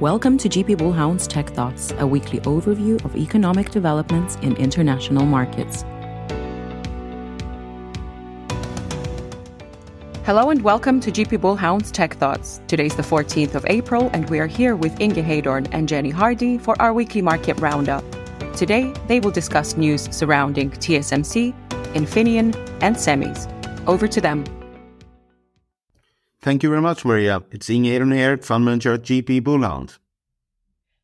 Welcome to GP Bullhound's Tech Thoughts, a weekly overview of economic developments in international markets. Hello and welcome to GP Bullhound's Tech Thoughts. Today's the 14th of April, and we are here with Inge Heydorn and Jenny Hardy for our weekly market roundup. Today, they will discuss news surrounding TSMC, Infineon, and semis. Over to them. Thank you very much, Maria. It's Inge Heydorn here, Fund Manager at GP Bullhound.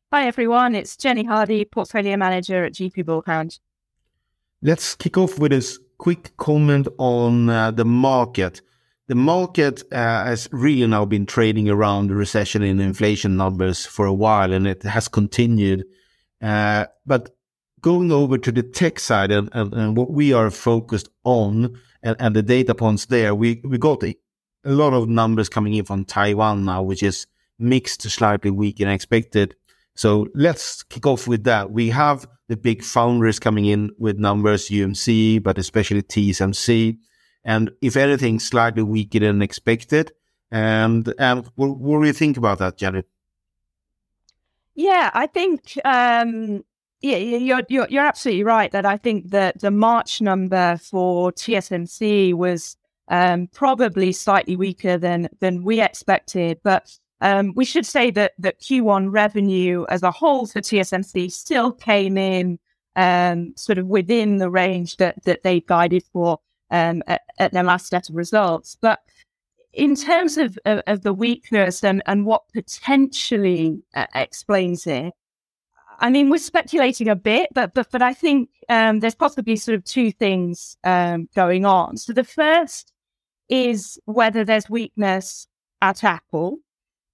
Hi, everyone. It's Jenny Hardy, Portfolio Manager at GP Bullhound. Let's kick off with a quick comment on uh, the market. The market uh, has really now been trading around the recession and inflation numbers for a while, and it has continued. Uh, but going over to the tech side and, and, and what we are focused on and, and, the data points there, we, we got a, a lot of numbers coming in from Taiwan now, which is mixed to slightly weaker than expected. So let's kick off with that. We have the big foundries coming in with numbers, UMC, but especially TSMC. And if anything, slightly weaker than expected. And, and what, what do you think about that, Jenny? Yeah, I think um, yeah, you're, you're you're absolutely right that I think that the March number for TSMC was um, probably slightly weaker than than we expected, but um, we should say that that Q1 revenue as a whole for TSMC still came in um, sort of within the range that that they guided for um, at, at, their last set of results. But in terms of, of, of the weakness and, and what potentially uh, explains it, I mean, we're speculating a bit, but but but I think um, there's possibly sort of two things um, going on. So the first is whether there's weakness at Apple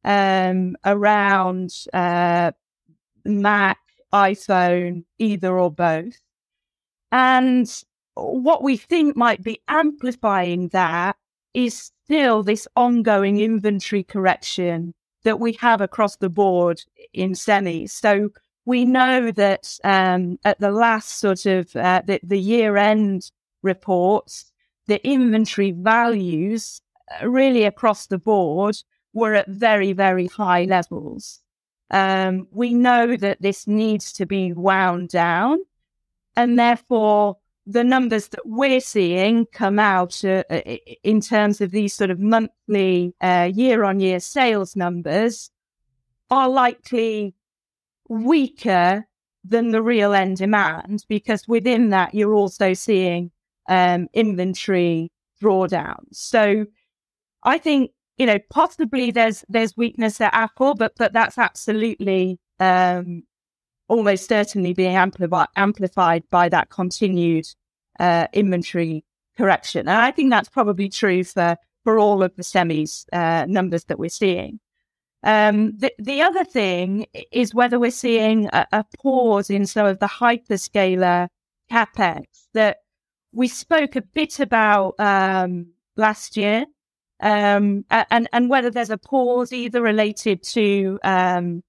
um, around uh, Mac, iPhone, either or both. And what we think might be amplifying that is still this ongoing inventory correction that we have across the board in semis. So we know that um, at the last sort of uh, the, the year end reports, the inventory values uh, really across the board were at very, very high levels. Um, we know that this needs to be wound down, and therefore the numbers that we're seeing come out uh, in terms of these sort of monthly, uh, year-on-year sales numbers are likely weaker than the real end demand because within that you're also seeing um, inventory drawdowns. So I think you know possibly there's there's weakness at Apple, but but that's absolutely um, almost certainly being amplified amplified by that continued uh, inventory correction, and I think that's probably true for for all of the semis uh, numbers that we're seeing. Um, the, the other thing is whether we're seeing a, a pause in some of the hyperscaler capex that we spoke a bit about um, last year, um, and and whether there's a pause either related to um,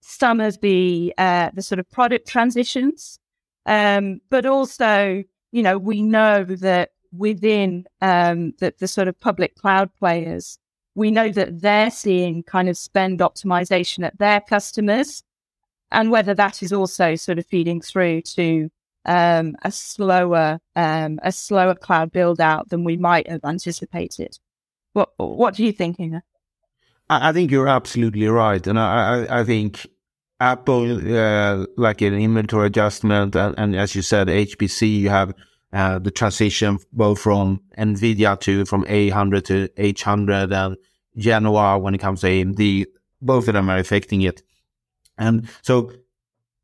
some of the uh, the sort of product transitions, um, but also you know we know that within um, the, the sort of public cloud players, we know that they're seeing kind of spend optimization at their customers and whether that is also sort of feeding through to um, a slower um, a slower cloud build out than we might have anticipated. What what do you think, Inge? I think you're absolutely right, and I I, I think Apple uh, like an inventory adjustment, and, and, as you said, HPC you have uh, the transition both from NVIDIA to from A100 to H100 and Genoa when it comes to AMD. Both of them are affecting it. And so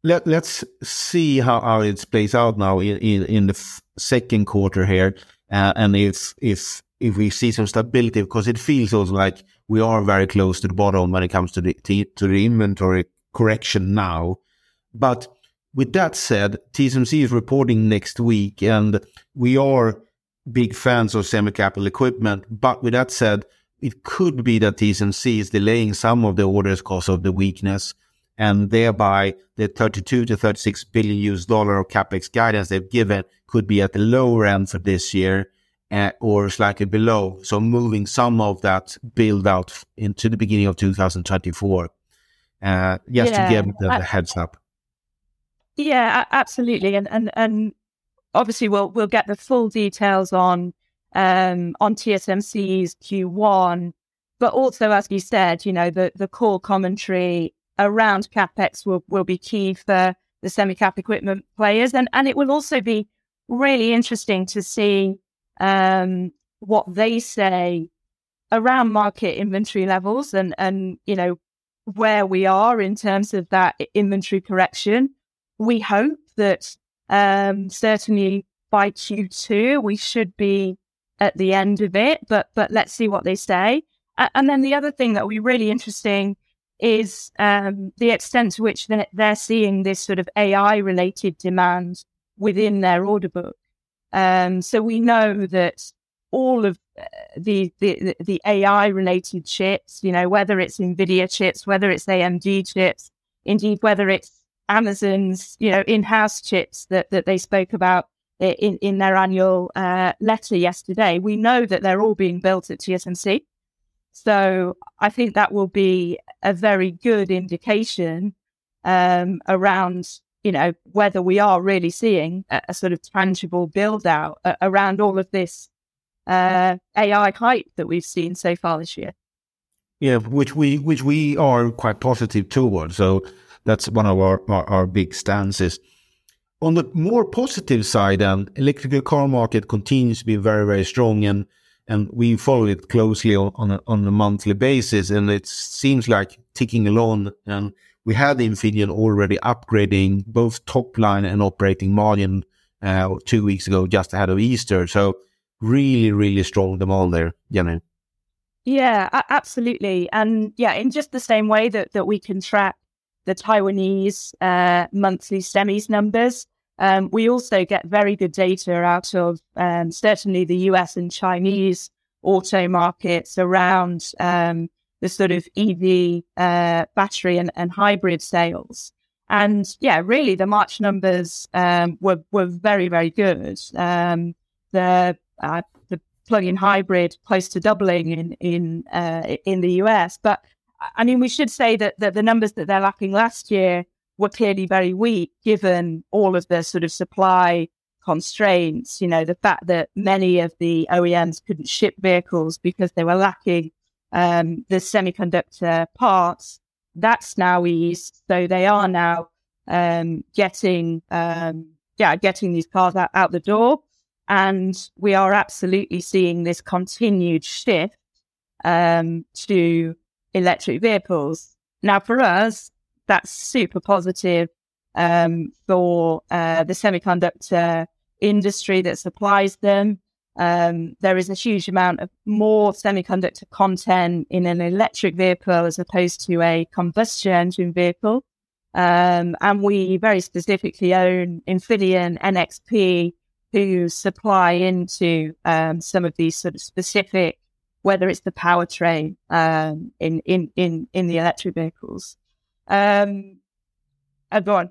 let, let's see how, how it plays out now in, in, in the f- second quarter here. Uh, and if, if, if we see some stability, because it feels also like we are very close to the bottom when it comes to the, to the inventory correction now. But with that said, TSMC is reporting next week, and we are big fans of semi-capital equipment. But with that said, it could be that TSMC is delaying some of the orders because of the weakness, and thereby the 32 to 36 billion US dollar of capex guidance they've given could be at the lower end for this year. Uh, or slightly below. So moving some of that build out into the beginning of 2024. Uh, just yeah, to give the, the heads up. Yeah, absolutely, and and and obviously we'll we'll get the full details on um, on TSMC's Q1, but also as you said, you know the the core commentary around capex will will be key for the semi cap equipment players, and and it will also be really interesting to see um, what they say around market inventory levels and and you know where we are in terms of that inventory correction. We hope that um, certainly by Q2 we should be at the end of it, but but let's see what they say. And then the other thing that will be really interesting is um, the extent to which they're seeing this sort of AI related demand within their order book. Um, so we know that all of uh, the, the, the AI related chips, you know, whether it's NVIDIA chips, whether it's AMD chips, indeed, whether it's Amazon's, you know, in-house chips that, that they spoke about in, in their annual uh, letter yesterday, we know that they're all being built at TSMC. So I think that will be a very good indication um, around, you know, whether we are really seeing a, a sort of tangible build out uh, around all of this uh, AI hype that we've seen so far this year. Yeah, which we which we are quite positive towards. So that's one of our, our, our big stances. On the more positive side, um, electrical car market continues to be very very strong and and we follow it closely on a, on a monthly basis, and it seems like ticking along. And we had Infineon already upgrading both top line and operating margin uh, two weeks ago, just ahead of Easter. So really, really strong demand there, Jenny. Yeah, absolutely, and yeah, in just the same way that that we can track the Taiwanese uh, monthly semis numbers. Um, we also get very good data out of um, certainly the US and Chinese auto markets around um, the sort of EV uh, battery and, and, hybrid sales. And yeah, really, the March numbers um, were were very very good. Um, the uh, the plug-in hybrid close to doubling in in uh, in the US, but I mean, we should say that, that the numbers that they're lapping last year were clearly very weak given all of the sort of supply constraints, you know, the fact that many of the OEMs couldn't ship vehicles because they were lacking um, the semiconductor parts. That's now eased. So they are now um, getting, um, yeah, getting these cars out, out the door. And we are absolutely seeing this continued shift um, to electric vehicles. Now, for us, that's super positive um, for uh, the semiconductor industry that supplies them. Um, there is a huge amount of more semiconductor content in an electric vehicle as opposed to a combustion engine vehicle. Um, and we very specifically own Infineon NXP, who supply into um, some of these sort of specific, whether it's the powertrain um, in, in, in, in the electric vehicles. Um, go on.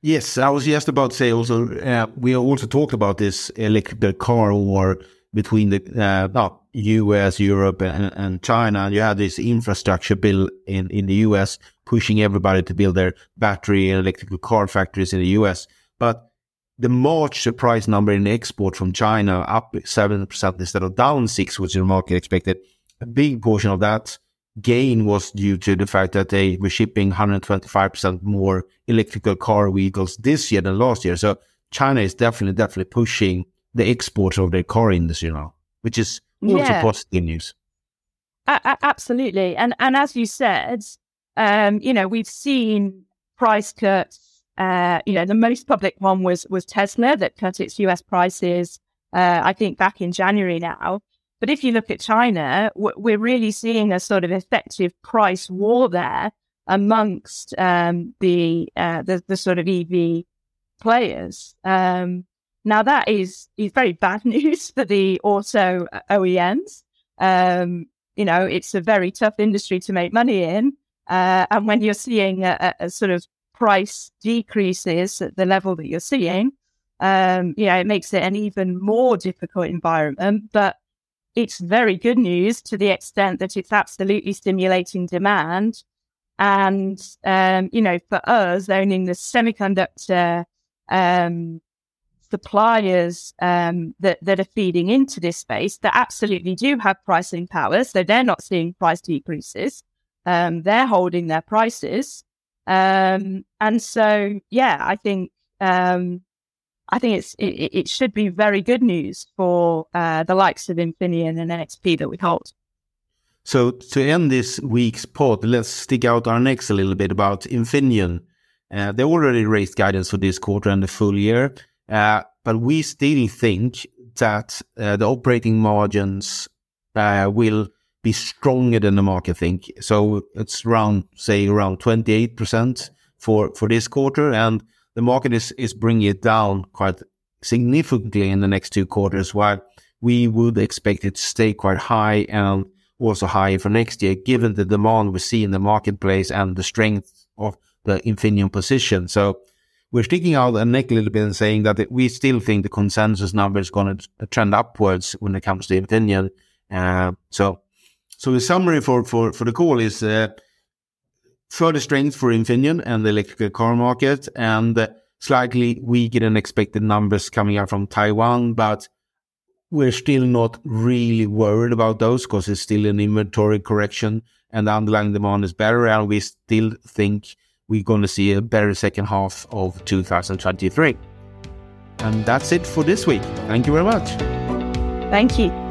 Yes, I was just about to say also, uh, we also talked about this electric car war between the uh, US, Europe, and, and China. You had this infrastructure bill in, in the US pushing everybody to build their battery and electrical car factories in the US. But the March surprise number in export from China up 7% instead of down 6 which the market expected. A big portion of that gain was due to the fact that they were shipping 125% more electrical car vehicles this year than last year. So China is definitely, definitely pushing the exports of their car industry now, which is also yeah. positive news. absolutely. And, and as you said, um, you know, we've seen price cuts. Uh, you know, the most public one was, was Tesla that cut its US prices, uh, I think back in January now. But if you look at China, we're really seeing a sort of effective price war there amongst um, the, uh, the, the sort of EV players. Um, now that is is very bad news for the auto OEMs. Um, you know, it's a very tough industry to make money in, uh, and when you're seeing a, a, sort of price decreases at the level that you're seeing, um, you know, it makes it an even more difficult environment. But it's very good news to the extent that it's absolutely stimulating demand. And, um, you know, for us owning the semiconductor um, suppliers um, that, that are feeding into this space that absolutely do have pricing power. So they're not seeing price decreases. Um, they're holding their prices. Um, and so, yeah, I think, um, I think it's, it, it, should be very good news for uh, the likes of Infineon and NXP that we hold. So to end this week's pod, let's stick out our necks a little bit about Infineon. Uh, they already raised guidance for this quarter and the full year. Uh, but we still think that uh, the operating margins uh, will be stronger than the market think. So it's around, say, around 28% for, for this quarter. And the market is, is bringing it down quite significantly in the next two quarters, while we would expect it to stay quite high and also high for next year, given the demand we see in the marketplace and the strength of the Infineon position. So we're sticking out a neck a little bit and saying that we still think the consensus number is going to trend upwards when it comes to Infineon. Uh, so, so the summary for, for, for the call is uh, further strength for Infineon and the electrical car market and slightly weaker than expected numbers coming out from Taiwan, but we're still not really worried about those because it's still an inventory correction and the underlying demand is better. And we still think we're going to see a better second half of 2023. And that's it for this week. Thank you very much. Thank you.